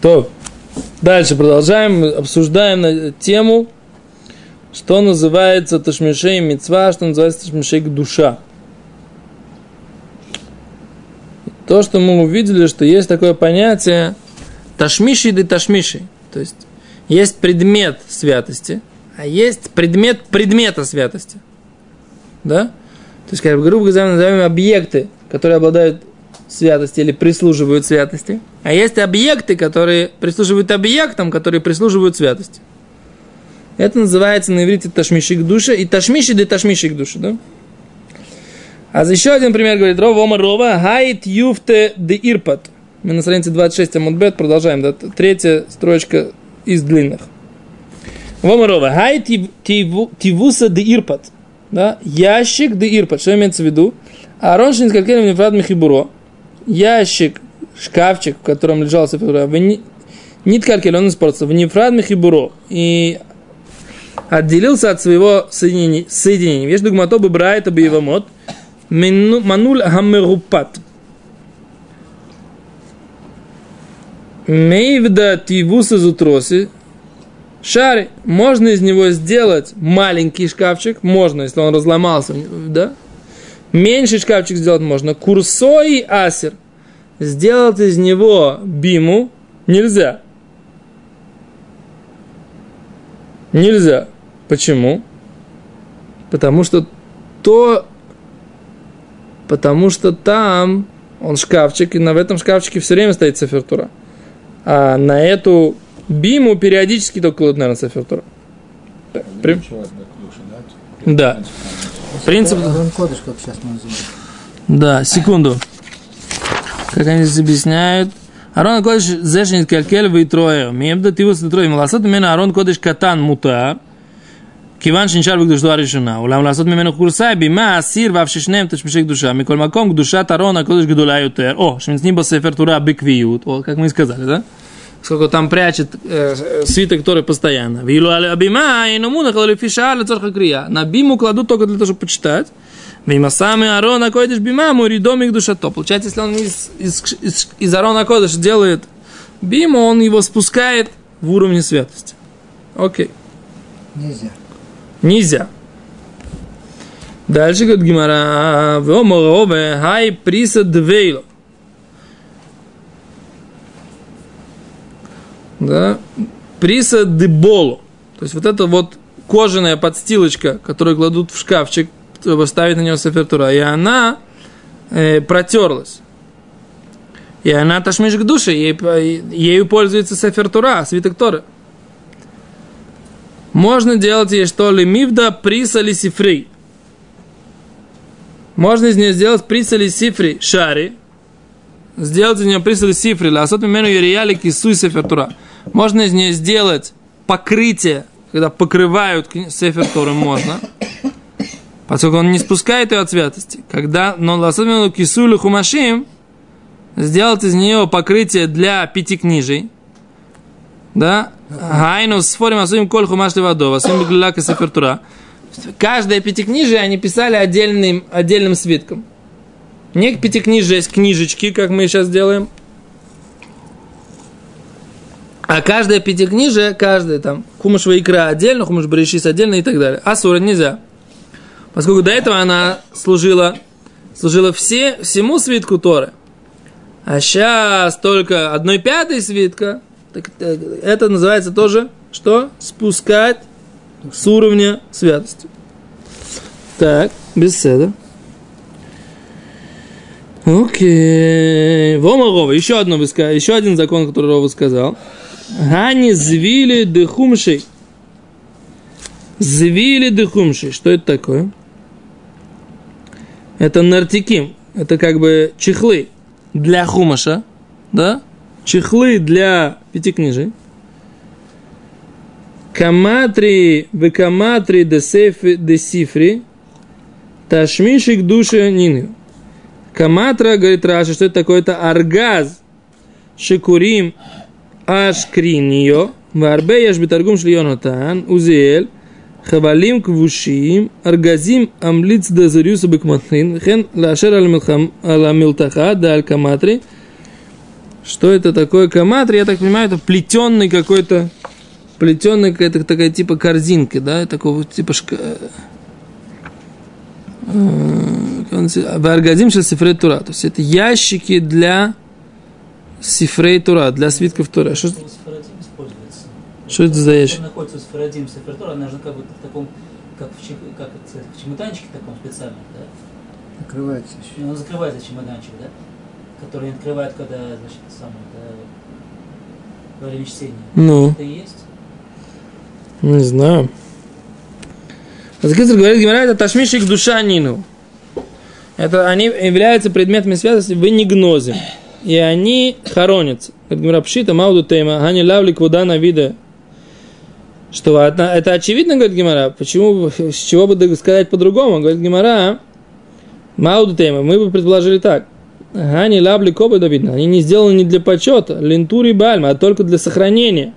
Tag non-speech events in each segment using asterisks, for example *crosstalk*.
То, дальше продолжаем, обсуждаем тему, что называется ташмишей мецва, что называется ташмишей душа. То, что мы увидели, что есть такое понятие ташмиши и ташмиши. То есть есть предмет святости, а есть предмет предмета святости. Да? То есть, как грубо говоря, назовем объекты, которые обладают святости или прислуживают святости. А есть объекты, которые прислуживают объектам, которые прислуживают святости. Это называется на иврите ташмишик душа и ташмиши де ташмишик душа, да? А за еще один пример говорит Рова Омар Рова Хайт юфте де ирпат. Мы на странице 26 Амудбет продолжаем, да? Третья строчка из длинных. Омар Рова Хайт тивуса де ирпат. Да? Ящик де ирпат. Что имеется в виду? Арон Шинскалькелем Нефрад Мехибуро ящик, шкафчик, в котором лежал Сефер Нит Калькель, он испортился в Нефрад Мехибуро и отделился от своего соединения. соединения. Вещь дугмато бы брайта. Мануль хамерупат. Мейвда тивуса зутроси. Шари. Можно из него сделать маленький шкафчик. Можно, если он разломался. Да? Меньший шкафчик сделать можно. Курсой асер. Сделать из него биму нельзя. Нельзя. Почему? Потому что то, потому что там он шкафчик, и на в этом шкафчике все время стоит цифертура. А на эту биму периодически только кладут, наверное, цифертура. При... Да. Принцип... Арон Кодыш, как сейчас мы называем. Да, секунду. Как они здесь объясняют. Арон Кодыш зешнит калькель вы трое. Мемда ты вас трое. Маласот мена Арон Кодыш катан мута. כיוון שנשאר בקדושתו הראשונה, אולם לעשות ממנו קורסאי בימה אסיר ואף ששניהם תשמשי קדושה, מכל מקום קדושת ארון הקודש גדולה יותר, או שנמצאים בו ספר תורה בקביעות, או как мы сказали, да? Сколько там прячет э, свиток Торы постоянно. Вилу абима и номуна кладу фиша лецорха крия. На биму кладут только для того, чтобы почитать. Мимо сами Арона Койдыш бимаму ридомик душато. Получается, если он из, из, из, из Арона Койдыш делает биму, он его спускает в уровне святости. Окей. Нельзя. Нельзя. Дальше говорит Гимара, Воморове, хай приса двейло. Да? Приса деболо. То есть вот это вот кожаная подстилочка, которую кладут в шкафчик, чтобы ставить на нее сафертура, и она э, протерлась. И она ташмиш к душе, ей, ею пользуется сафертура, свиток Торы. Можно делать ей что ли мивда приса ли сифри. Можно из нее сделать приса ли сифри шари. Сделать из нее приса ли сифри. Ласот мимену юрияли кисуй сефертура. Можно из нее сделать покрытие, когда покрывают сефер Торы, можно. Поскольку он не спускает ее от святости. Когда, но ласот мимену кисуй ли хумашим, сделать из нее покрытие для пяти книжей. Да? Гайну сфорим асуим коль хумаш левадов, асуим беглилака сефертура. Каждое пятикнижие они писали отдельным, отдельным свитком. Не пятикнижие есть книжечки, как мы сейчас делаем. А каждое пятикнижие, каждое там, хумаш икра отдельно, хумаш брешис отдельно и так далее. А сура нельзя. Поскольку до этого она служила, служила все, всему свитку Торы. А сейчас только одной пятой свитка, так, это называется тоже, что? Спускать с уровня святости. Так, беседа. Окей. Вома Рова. Еще, одно еще один закон, который Рова сказал. Гани звили дыхумшей. Звили дыхумшей. Что это такое? Это нартиким. Это как бы чехлы для хумаша. Да? Чехлы для пятикнижей. Каматри, векаматри де сифри, ташмишик душа нины. Каматра, говорит Раши, что это такое-то аргаз. Шикурим ашкриньо. Варбе яшбитаргум шлионатан. Узель. Хавалим квушим. Аргазим амлиц дазарюса бекматлин. Хен лашер аламилтаха да аль каматри. Что это такое каматри? Я так понимаю, это плетенный какой-то плетеная какая-то такая типа корзинка, да, такого типа шка... Варгадим шел сифрей тура. То есть это ящики для сифрей тура, для свитков тура. Что, это за ящик? Он находится в сфарадим, сефертура, она же как бы в таком, как в, чем- как в чемоданчике таком специальном, да? Накрывается еще. И он закрывается чемоданчик, да? Который открывает, когда, значит, самое, да, во время чтения. Ну, Это и есть? не знаю. Азакицер говорит, Гимара, это ташмишик душа нину. Это они являются предметами святости в негнозе. И они хоронятся. Говорит Гимара, пшита мауду тема, хани лавли квудана вида. Что это, очевидно, говорит Гимара. Почему, с чего бы сказать по-другому? Говорит Гимара, мауду тема, мы бы предположили так. Гани лавли кобы видно. Они не сделаны не для почета, лентури бальма, а только для сохранения.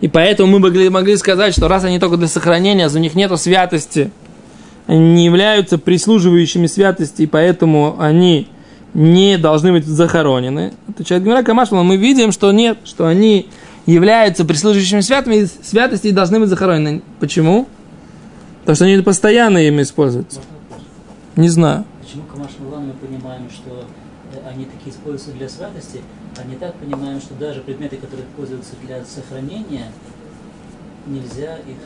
И поэтому мы могли, могли сказать, что раз они только для сохранения, у них нет святости, они не являются прислуживающими святости, и поэтому они не должны быть захоронены. Отвечает Гимара Камашмала, мы видим, что нет, что они являются прислуживающими святыми, святости и должны быть захоронены. Почему? Потому что они постоянно ими используются. Не знаю. Почему Камаш Мулам мы понимаем, что э, они такие используются для святости, а не так понимаем, что даже предметы, которые используются для сохранения, нельзя их...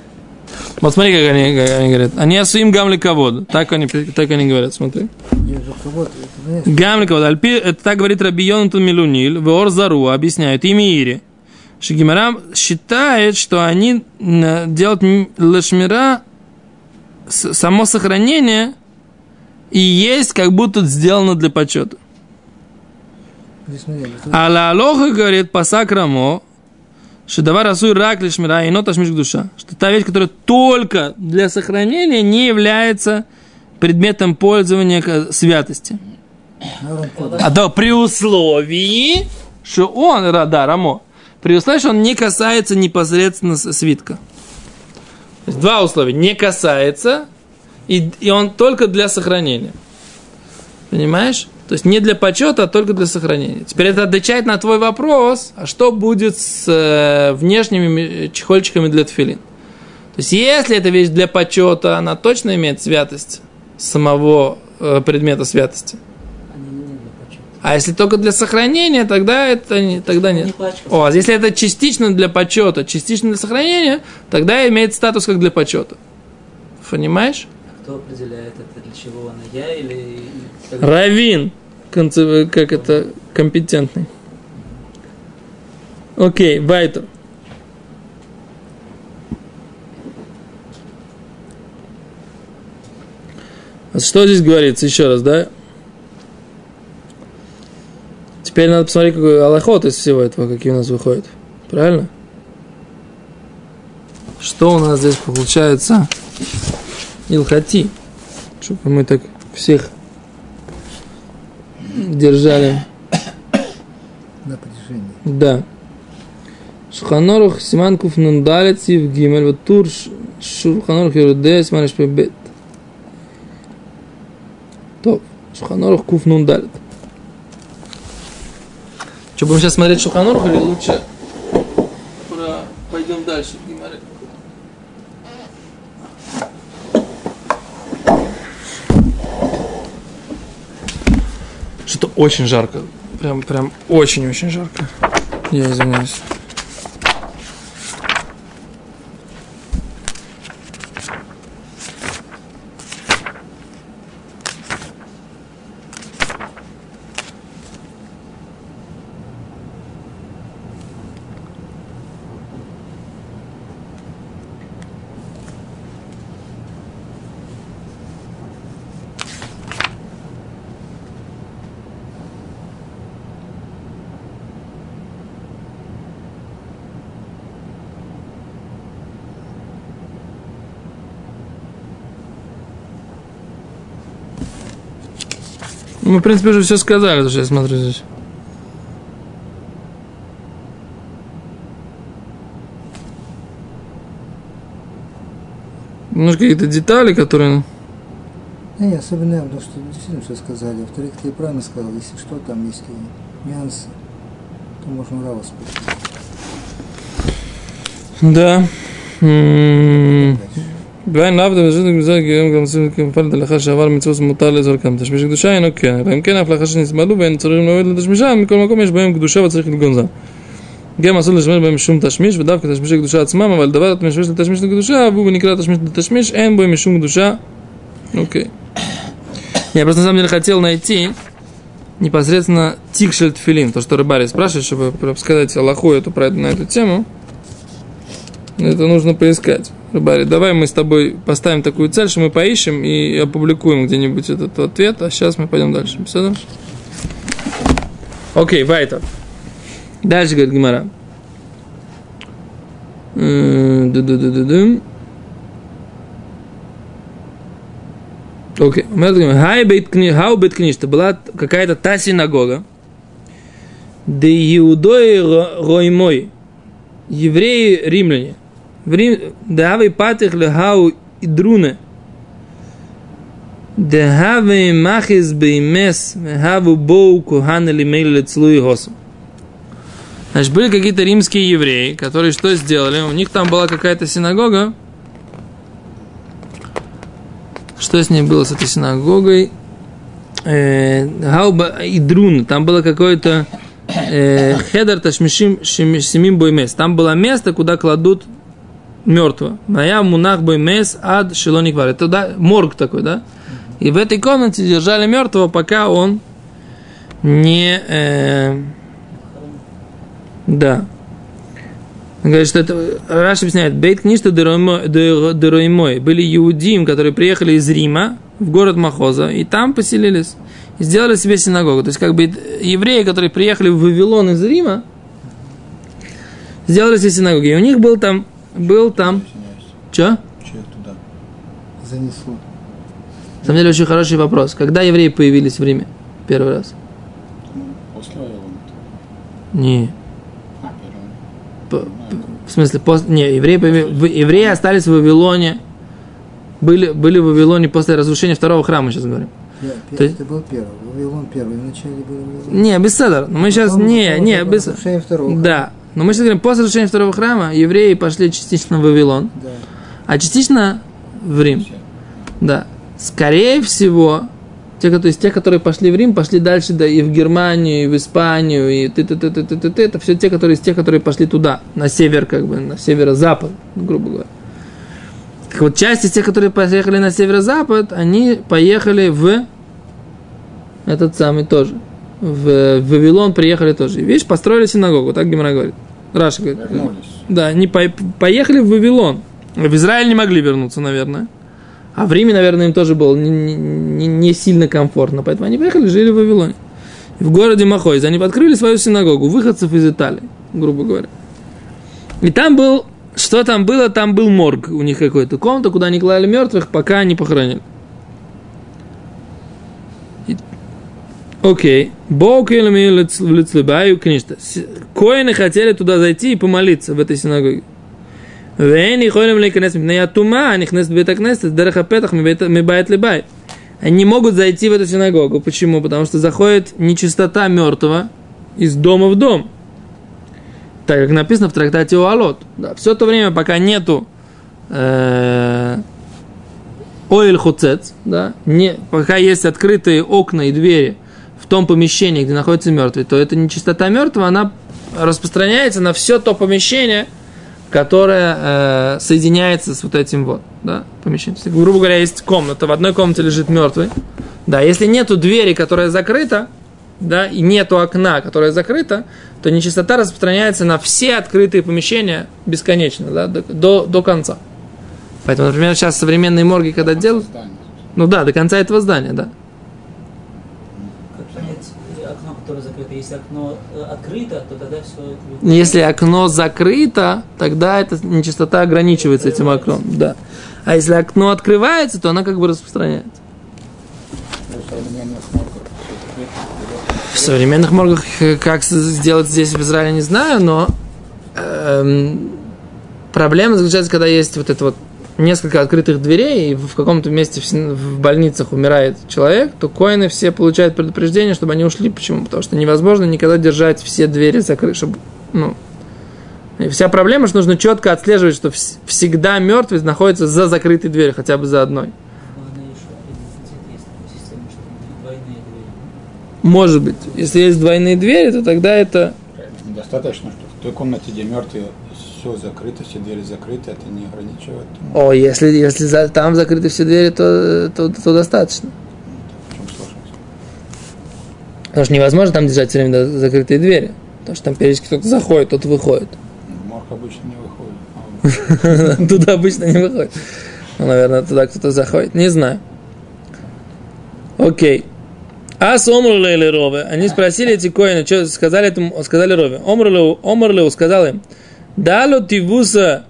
Вот смотри, как они, как они говорят. Они асуим гамли кавод. Так они, так они говорят, смотри. Знаешь, Гамликов, Альпи, это так говорит Раби Йонатан Милуниль, Вор Зару, объясняют, и Миири. Шигимарам считает, что они м, делают лешмира, само сохранение, и есть как будто сделано для почета. А ла алоха говорит пасак рамо, что давай расуй рак лишмира и нота шмиш душа. Что та вещь, которая только для сохранения, не является предметом пользования святости. А да, при условии, что он, да, Рамо, при условии, что он не касается непосредственно свитка. То есть два условия. Не касается, и, и он только для сохранения. Понимаешь? То есть не для почета, а только для сохранения. Теперь это отвечает на твой вопрос, а что будет с э, внешними ми- чехольчиками для тфилин? То есть если эта вещь для почета, она точно имеет святость самого э, предмета святости. А если только для сохранения, тогда это не, тогда Не нет. О, а если это частично для почета, частично для сохранения, тогда имеет статус как для почета. Понимаешь? Кто определяет это, для чего она? Я или... Равин, как это, компетентный. Окей, Вайтер. А Что здесь говорится? Еще раз, да? Теперь надо посмотреть, какой аллахот из всего этого, какие у нас выходят. Правильно? Что у нас здесь получается? Илхати. Чтобы мы так всех держали. напряжение. Да. Шуханорух Симан Куф Нундалет Сив Гимель вот Тур Шуханорух Юрде Симан Бет. Топ. Шуханорух Куф Нундалет. Что, будем сейчас смотреть Шуханорух или лучше пойдем дальше? в Гемаре? Что-то очень жарко. Прям, прям очень-очень жарко. Я извиняюсь. Мы, в принципе, уже все сказали, то, что я смотрю здесь. Может, какие-то детали, которые... Не, не, особенно, потому что действительно все сказали. Во-вторых, ты правильно сказал, если что, там есть нюансы. То можно Рава спросить. Да. М, ואין לאו דווקא בשביל גזר גרם גם עושים כמפלת הלכה שעבר מצווה מותר לאזורקם. תשמיש קדושה אינו כן, אלא אם כן אף לאחר שנסבלו ואין צריכים להוריד לתשמישם, מכל מקום יש בהם קדושה וצריך לגונזם. גם אסור לשמש בהם משום תשמיש, ודווקא תשמישי קדושה עצמם, אבל דבר התשמיש לתשמיש לקדושה, והוא נקרא תשמיש לתשמיש, אין בו משום קדושה. Окей. Я просто на самом деле хотел найти непосредственно тикшель тфилин, то, что Рыбари спрашивает, чтобы сказать Аллаху эту, про это, на эту тему. Это нужно поискать. Рыбари, давай мы с тобой поставим такую цель, что мы поищем и опубликуем где-нибудь этот ответ, а сейчас мы пойдем дальше. Все? Окей, Вайтер. Дальше говорит Гимара. Окей. Хай бейт кни, хау бейт книж. Это была какая-то та синагога, де иудои ро- роймой, евреи римляне. Да патих лехау идруне. Дехаве махис беймес, хаву боу кухана лимейл лецлуи госу. Значит, были какие-то римские евреи, которые что сделали? У них там была какая-то синагога. Что с ней было, с этой синагогой? Э, Гауба и Друн. Там было какое-то э, хедер ташмишим шим- семим боймес. Там было место, куда кладут мертвого. Моя мунах боймес ад шелоник вар. Это да, морг такой, да? И в этой комнате держали мертвого, пока он не... э, да. Говорит, что это... Раш объясняет, Бейт книжта Дероймой. Были иудеи, которые приехали из Рима в город Махоза, и там поселились. И сделали себе синагогу. То есть, как бы евреи, которые приехали в Вавилон из Рима, сделали себе синагоги. И у них был там... Был там... Че? Че туда? Занесло. На самом деле, очень хороший вопрос. Когда евреи появились в Риме? Первый раз? Ну, после Вавилона. Не. А, первый. В смысле, пос- не, евреи, появи- в- евреи остались в Вавилоне, были, были в Вавилоне после разрушения второго храма, сейчас говорим. Пе- То есть- Это был первый. Вавилон первый. Вначале был Вавилон. Не. Но мы сейчас, не, не, без... разрушение второго Да. Но мы сейчас говорим, после разрушения второго храма евреи пошли частично в Вавилон, Да. а частично в Рим. Да. Скорее всего, те, то есть те, которые пошли в Рим, пошли дальше да, и в Германию, и в Испанию, и ты ты ты ты ты ты ты это все те, которые из тех, которые пошли туда, на север, как бы, на северо-запад, грубо говоря. Так вот, часть из тех, которые поехали на северо-запад, они поехали в этот самый тоже. В, в Вавилон приехали тоже. И, видишь, построили синагогу, так Гимара говорит. Раша говорит. Вернулись. Да, они по- поехали в Вавилон. В Израиль не могли вернуться, наверное. А в Риме, наверное, им тоже было не, не- не- сильно комфортно. Поэтому они поехали, жили в Вавилоне. В городе Махойз они открыли свою синагогу, выходцев из Италии, грубо говоря. И там был, что там было, там был морг у них какой-то, комната, куда они клали мертвых, пока не похоронили. Окей. Бог Лицлебаю книжта. Коины хотели туда зайти и помолиться в этой синагоге. Вен и холим лекнес мипнея тума, а нихнес бетакнес, а дарахапетах мибайт лебай. Они не могут зайти в эту синагогу. Почему? Потому что заходит нечистота мертвого из дома в дом. Так как написано в трактате Уалот. Да, все то время, пока нету э, Ойль Хуцец, да, не, пока есть открытые окна и двери – в том помещении, где находится мертвый, то эта нечистота мертвого, она распространяется на все то помещение, которое э, соединяется с вот этим вот, да, помещением. Есть, грубо говоря, есть комната, в одной комнате лежит мертвый, да, если нету двери, которая закрыта, да, и нету окна, которое закрыто, то нечистота распространяется на все открытые помещения бесконечно, да, до, до, до конца. Поэтому, например, сейчас современные морги, когда делают, ну да, до конца этого здания, да. Как понять э, окно, которое закрыто? Если окно э, открыто, то тогда все... Если окно закрыто, тогда эта нечистота ограничивается этим окном, да. А если окно открывается, то она как бы распространяется. В современных моргах э, как сделать здесь в Израиле не знаю, но эм, проблема заключается, когда есть вот это вот несколько открытых дверей, и в каком-то месте в, больницах умирает человек, то коины все получают предупреждение, чтобы они ушли. Почему? Потому что невозможно никогда держать все двери закрыты, чтобы, ну, и вся проблема, что нужно четко отслеживать, что вс- всегда мертвый находится за закрытой дверью, хотя бы за одной. Главное, что иммунитет есть такая система, что двойные двери. Может быть. Если есть двойные двери, то тогда это... Правильно. Недостаточно, что в той комнате, где мертвые, все закрыто, все двери закрыты, это не ограничивает. Ну, О, если, если за- там закрыты все двери, то, то, то достаточно. Потому что невозможно там держать все время закрытые двери. Потому что там периодически кто-то заходит, кто-то выходит. В Морг обычно не выходит. А, *laughs* Туда обычно не выходит. Ну, наверное, туда кто-то заходит. Не знаю. Окей. А с Омрле Рове, они спросили эти коины, что сказали этому, сказали Рове. Омрлеу, Омрлеу сказал им, дало тивуса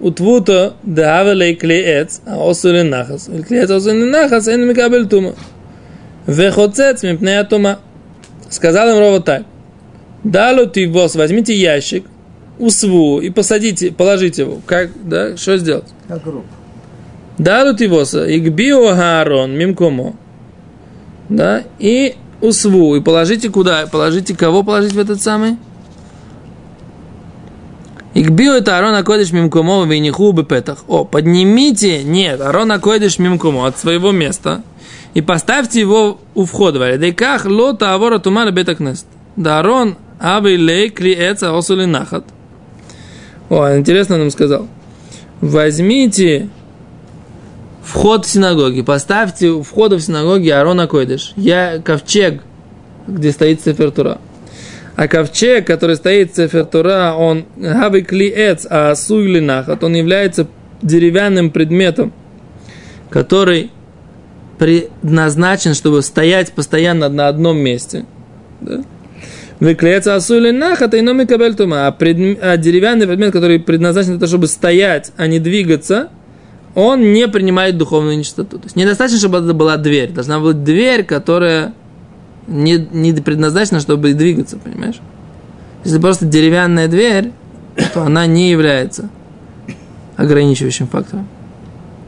утвуто давелей клеец, а осулин нахас. Клеец осулин нахас, эн микабель тума. Вехоцец мипнея тума. Сказал им Рова так. Дало тивос, возьмите ящик, усву и посадите, положите его. Как, да, что сделать? Как гроб. Дадут его игбио Аарон мимкомо. Да, и усву. И положите куда? Положите кого положить в этот самый? Игбио это Арон Акодиш Мимкомо Вейниху Бепетах. О, поднимите, нет, Арон Акодиш Мимкомо от своего места и поставьте его у входа. Валидейках лота авора тумара бетакнест. Арон Аби лей клиэца осули нахат. О, интересно нам сказал. Возьмите вход в синагоги. Поставьте у входа в синагоги Арона Койдыш. Я ковчег, где стоит Сефертура. А ковчег, который стоит в Сефертура, он гавы клиец, а суйлинахат, он является деревянным предметом, который предназначен, чтобы стоять постоянно на одном месте. Да? Выклеется асули нахат, и номи кабель тума. А, а деревянный предмет, который предназначен для того, чтобы стоять, а не двигаться, он не принимает духовную нечистоту. То есть недостаточно, чтобы это была дверь. Должна быть дверь, которая не, не предназначена, чтобы двигаться, понимаешь? Если просто деревянная дверь, то она не является ограничивающим фактором.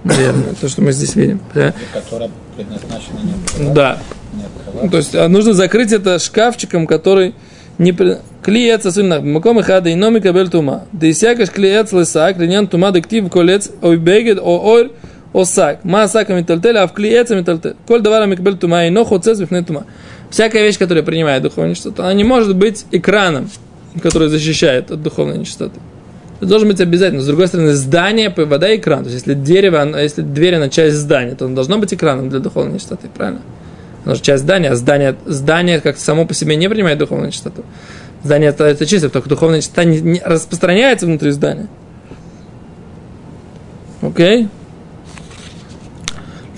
Наверное, то, что мы здесь видим. Которая предназначена не открывать, Да. не Ну, открывать. То есть а, нужно закрыть это шкафчиком, который не при... сильно. Маком хада и номи кабель тума. Да и сякаш клеец лысак, линян тума дектив колец ой бегет о ор о сак. Ма сака метальтель, а в клееца метальтель. Коль давара микабель тума и но хоцец вифне тума. Всякая вещь, которая принимает духовную нечистоту, она не может быть экраном, который защищает от духовной нечистоты. Это должен быть обязательно. С другой стороны, здание, вода экран. То есть, если дерево, оно- если дверь, она часть здания, то оно должно быть экраном для духовной нечистоты, правильно? Оно же часть здания, а здание, здание как само по себе не принимает духовную чистоту. Здание это чисто, только духовная чистота не, не распространяется внутри здания. Окей?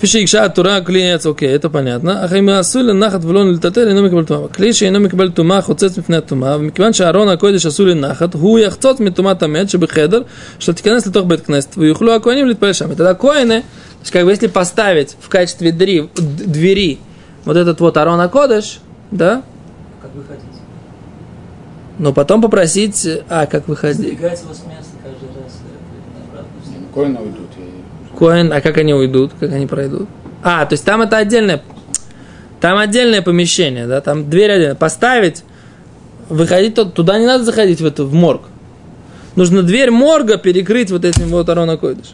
Фиши икша тура клиец, окей, это понятно. Ахим асули нахат влон литател אינו מקבל טומאה. כלי שאינו מקבל טומאה חוצץ מפני הטומאה, ומכיוון שארון הקודש עשוי לנחת, הוא יחצוץ מטומאת המת שבחדר, שתיכנס לתוך בית כנסת, ויוכלו הכהנים להתפלל שם. тогда коины, то есть как бы если поставить в качестве двери, двери вот этот вот Арона Кодыш, да, Как вы хотите. но потом попросить, а как выходить? Сдвигать его с места каждый раз э, обратно. Не, ну, Коины уйдут. Коин, а как они уйдут, как они пройдут? А, то есть там это отдельное, там отдельное помещение, да, там дверь отдельная. Поставить, выходить туда не надо заходить в эту в морг. Нужно дверь морга перекрыть вот этим вот Арона Койдыш.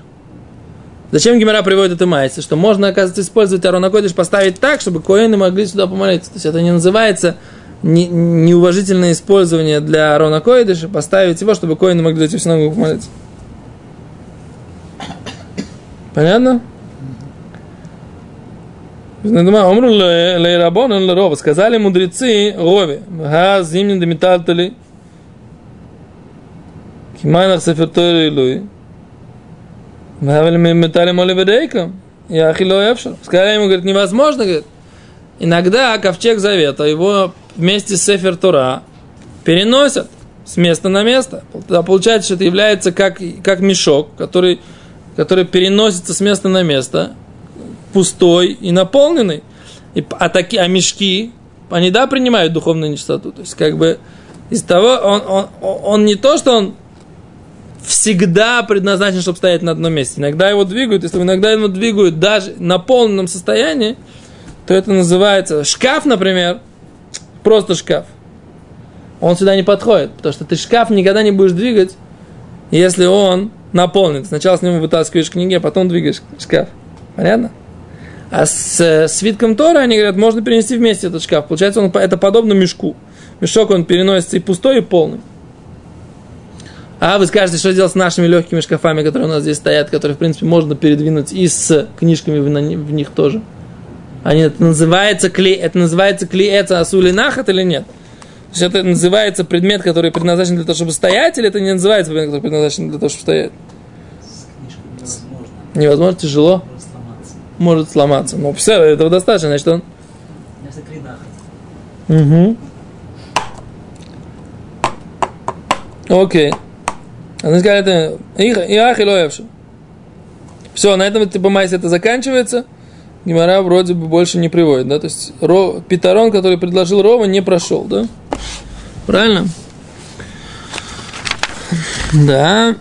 Зачем Гимера приводит это майся? Что можно, оказывается, использовать Арона Койдыш, поставить так, чтобы коины могли сюда помолиться. То есть это не называется не- неуважительное использование для Арона Койдыша, поставить его, чтобы коины могли зайти в синагогу помолиться. Понятно? Омру лейрабон лерова. Сказали мудрецы Рове. Га зимнин демиталтали. Кимайнах сефертори луи. Мавели метали моли ведейкам. Я ахило. Сказали ему, говорит, невозможно, говорит. Иногда ковчег завета, его вместе с Сефер Тора переносят с места на место. Получается, что это является как, как мешок, который, который переносится с места на место, пустой и наполненный. И, а, таки, а мешки, они, да, принимают духовную нечистоту. То есть, как бы, из того, он, он, он не то, что он всегда предназначен, чтобы стоять на одном месте. Иногда его двигают, если иногда его двигают даже на полном состоянии, то это называется шкаф, например, просто шкаф. Он сюда не подходит, потому что ты шкаф никогда не будешь двигать, если он наполнен. Сначала с него вытаскиваешь книги, а потом двигаешь шкаф. Понятно? А с э, свитком Тора, они говорят, можно перенести вместе этот шкаф. Получается, он, это подобно мешку. Мешок он переносится и пустой, и полный. А вы скажете, что делать с нашими легкими шкафами, которые у нас здесь стоят, которые, в принципе, можно передвинуть и с книжками в, в них тоже. Они, это называется клей, это называется клееца асулинахат или нет? То есть это называется предмет, который предназначен для того, чтобы стоять, или это не называется предмет, который предназначен для того, чтобы стоять? Невозможно. Невозможно, тяжело, Может сломаться. может сломаться. Но все, этого достаточно, значит он... Угу. Окей. Она сказала, это Иах и. Все, на этом типа майс это заканчивается. Гимара вроде бы больше не приводит, да, то есть Ро, Питарон, который предложил Рова, не прошел, да? Правильно? Да.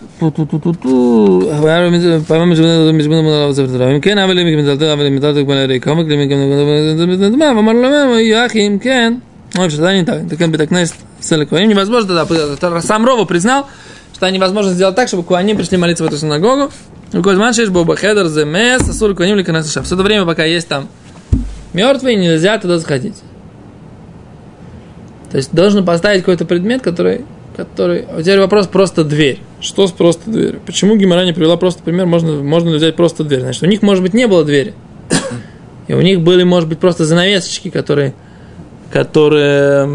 Невозможно, да, сам Рова признал, что невозможно сделать так, чтобы куаним пришли молиться в эту синагогу. Козман боба хедер земес, асур куаним ли. Все это время, пока есть там мертвый, нельзя туда заходить. То есть должен поставить какой-то предмет, который, который... А теперь вопрос просто дверь. Что с просто дверью? Почему Гимара не привела просто пример? Можно, можно ли взять просто дверь? Значит, у них, может быть, не было двери. И у них были, может быть, просто занавесочки, которые, которые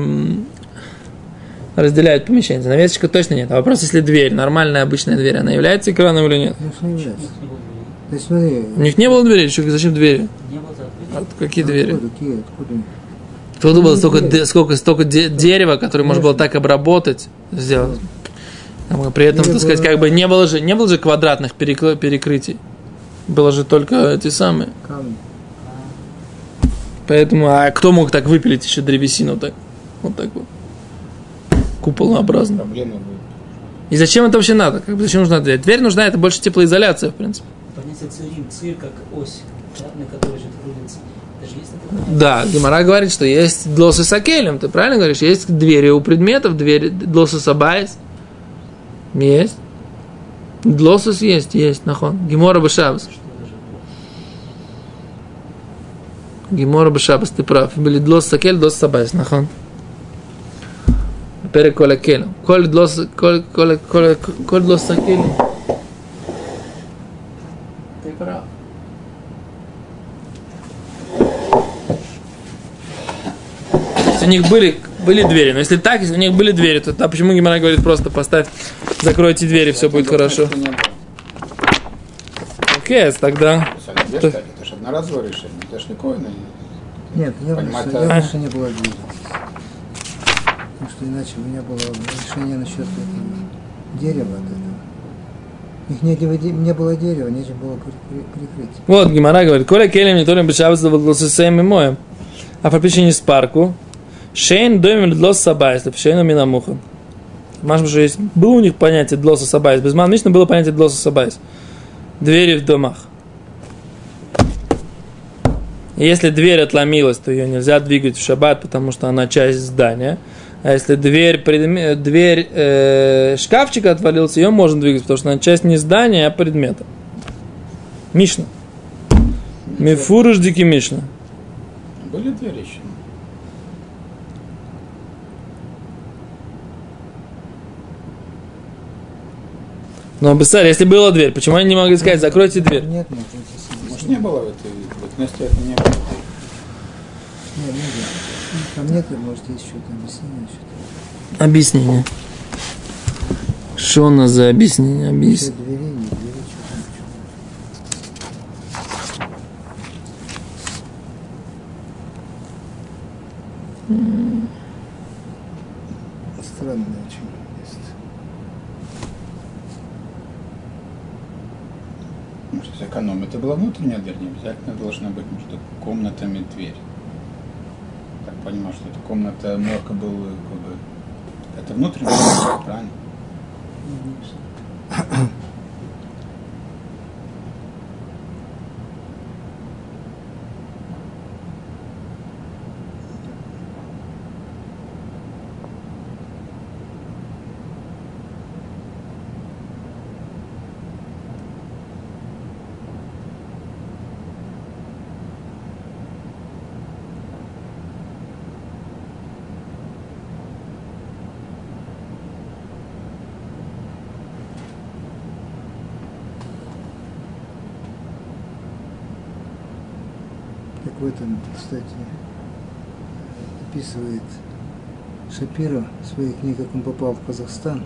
разделяют помещение. Занавесочка точно нет. А вопрос, если дверь, нормальная обычная дверь, она является экраном или нет? Конечно, не является. Не двери. То есть смотри, У них не было двери, еще зачем двери? Не было закрытия. А какие двери? откуда, какие, откуда? Тут было столько, де- сколько, столько де- дерева, которое можно было так обработать, сделать. Там, При этом, так сказать, как бы не было же, не было же квадратных перекры- перекрытий. Было же только эти самые. Камни. Поэтому, а кто мог так выпилить еще древесину так? Вот так вот. Куполообразно. Проблема будет. И зачем это вообще надо? Как бы зачем нужна дверь? Дверь нужна, это больше теплоизоляция, в принципе. Понятие цирим, цир как ось, да, на которой что-то крутится. Это же есть такое понятие. Да, Гимара говорит, что есть длосы с акелем, ты правильно говоришь? Есть двери у предметов, двери длосы с абайс. Есть. Длосус есть, есть, нахон. Гимора даже Гимора бешабас, ты прав. Были длос с акель, длос с абайс, нахон. פרק כל הכלא. כל דלוס, כל, כל, כל, כל דלוס הכלא. Ты прав. То есть у них были, были двери. Но если так, если у них были двери, то а почему Гимара говорит просто поставь, закройте двери, все будет хорошо. Это не было. Окей, тогда. Согласен, То- кстати, Это же одноразовое решение. Это же не коина. Нет, я Понимать, раньше, а- я раньше не было двери. Потому что иначе у меня было решение насчет этого дерева от этого. У них не, было дерева, нечем было при- при- прикрыть. Вот, Гимара говорит, Коля келем не толем бешабас гласусеем и моем. А по причине спарку, шейн домим длос сабайс, шейн минамуха. Может быть, есть, было у них понятие длоса сабайс. Без манмишна было понятие длоса сабайс. Двери в домах. Если дверь отломилась, то ее нельзя двигать в шаббат, потому что она часть здания. А если дверь, предме- дверь э, шкафчика отвалился, ее можно двигать, потому что она часть не здания, а предмета. Мишна. Мифурыш дики Мишна. Были двери еще. Но, Бессар, если была дверь, почему они не могли сказать, закройте дверь? Нет, может, если- Может, не было в этой в этой не было. Нет, нет, нет. Там нет, может, есть что-то объяснение, что-то. Объяснение. Что у нас за объяснение? Все Объяс... двери, не двери, что-то. Странно очень есть. Может, экономить, это была внутренняя дверь, не обязательно должна быть между комнатами дверь. Понимаю, что эта комната Морка был как бы... Это внутренняя дверь, правильно? Этом, кстати, описывает Шапира в своей книге, как он попал в Казахстан.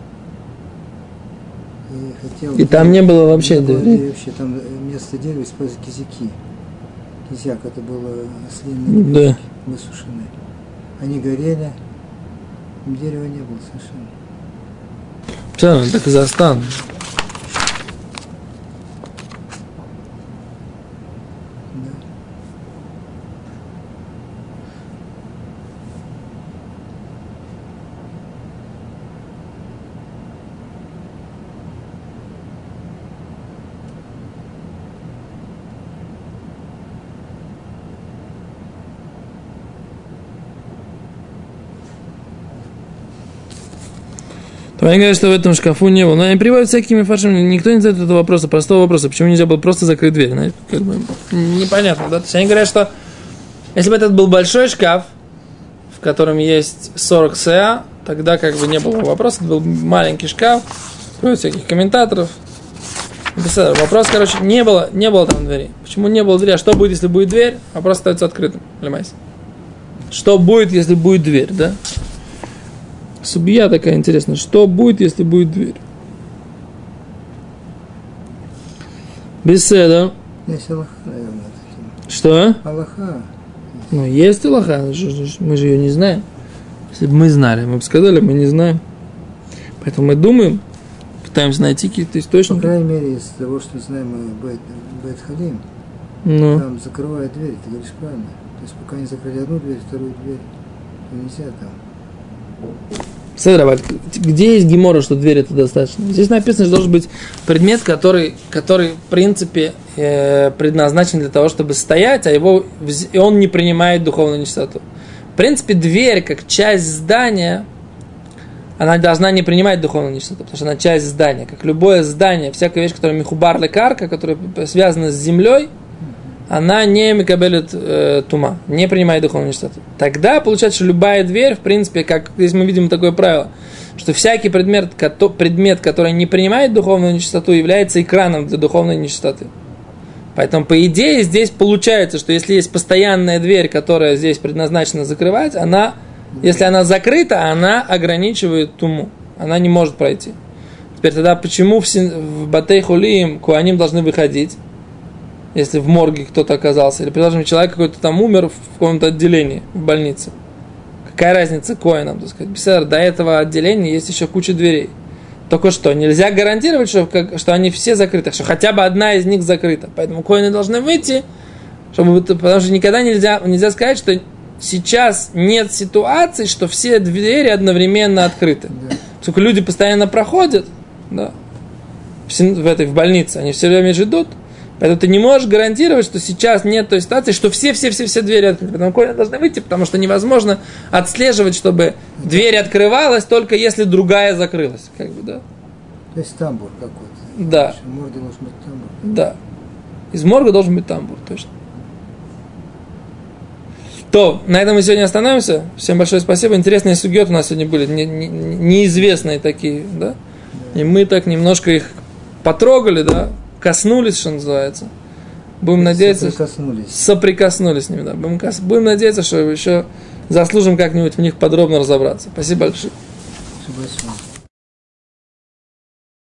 И хотел... И там не было вообще не было вообще, там вместо дерева использовали кизяки. Кизяк это было слинные Да. высушенные. Они горели, дерева не было совершенно. Все, это Казахстан. Да. То они говорят, что в этом шкафу не было. Но они приводят всякими фаршами. Никто не задает этого вопроса, простого вопроса. Почему нельзя было просто закрыть дверь? Знаете, как бы непонятно, да? То есть они говорят, что если бы этот был большой шкаф, в котором есть 40 СА, тогда как бы не было вопроса. Это был маленький шкаф, приводят всяких комментаторов. Вопрос, короче, не было, не было там двери. Почему не было двери? А что будет, если будет дверь? Вопрос остается открытым. Понимаете? Что будет, если будет дверь, да? Субья такая интересная. Что будет, если будет дверь? Беседа. Есть Аллаха, наверное. Что? Аллаха. Ну, есть Аллаха, мы же ее не знаем. Если бы мы знали, мы бы сказали, мы не знаем. Поэтому мы думаем, пытаемся найти какие-то По источники. крайней мере, из того, что знаем мы Бет, Бет Халим, Ну, там закрывают дверь, ты говоришь правильно. То есть пока не закрыли одну дверь, вторую дверь, то нельзя там. Где есть гемора, что дверь это достаточно? Здесь написано, что должен быть предмет, который, который в принципе, э, предназначен для того, чтобы стоять, а его, и он не принимает духовную нечистоту. В принципе, дверь, как часть здания, она должна не принимать духовную нечистоту, потому что она часть здания. Как любое здание, всякая вещь, которая михубар лекарка, которая связана с землей, она не микабелит э, тума, не принимает духовную нечистоту. Тогда получается, что любая дверь, в принципе, как здесь мы видим такое правило, что всякий предмет, кото- предмет который не принимает духовную нечистоту, является экраном для духовной нечистоты. Поэтому, по идее, здесь получается, что если есть постоянная дверь, которая здесь предназначена закрывать, она, если она закрыта, она ограничивает туму. Она не может пройти. Теперь тогда почему в, в Батей Хулиим куаним должны выходить? Если в морге кто-то оказался, или, предположим, человек какой-то там умер в каком-то отделении, в больнице. Какая разница коинам, так сказать? Беседа, до этого отделения есть еще куча дверей. Только что, нельзя гарантировать, что, как, что они все закрыты, что хотя бы одна из них закрыта. Поэтому коины должны выйти, чтобы, потому что никогда нельзя, нельзя сказать, что сейчас нет ситуации, что все двери одновременно открыты. Да. Поскольку люди постоянно проходят, да, в, в этой в больнице, они все время ждут, поэтому ты не можешь гарантировать, что сейчас нет той ситуации, что все-все-все-все двери открыты. Поэтому коины должны выйти, потому что невозможно отслеживать, чтобы дверь открывалась, только если другая закрылась. Как бы, да? То есть тамбур какой-то. Да. В должен быть тамбур. Да. Из морга должен быть тамбур, точно. То, на этом мы сегодня остановимся. Всем большое спасибо. Интересные сугеты у нас сегодня были, не- не- неизвестные такие, да? И мы так немножко их потрогали, да, коснулись, что называется. Будем надеяться, Прикоснулись. соприкоснулись с ними, да. Будем, будем надеяться, что еще заслужим как-нибудь в них подробно разобраться. Спасибо большое. Спасибо.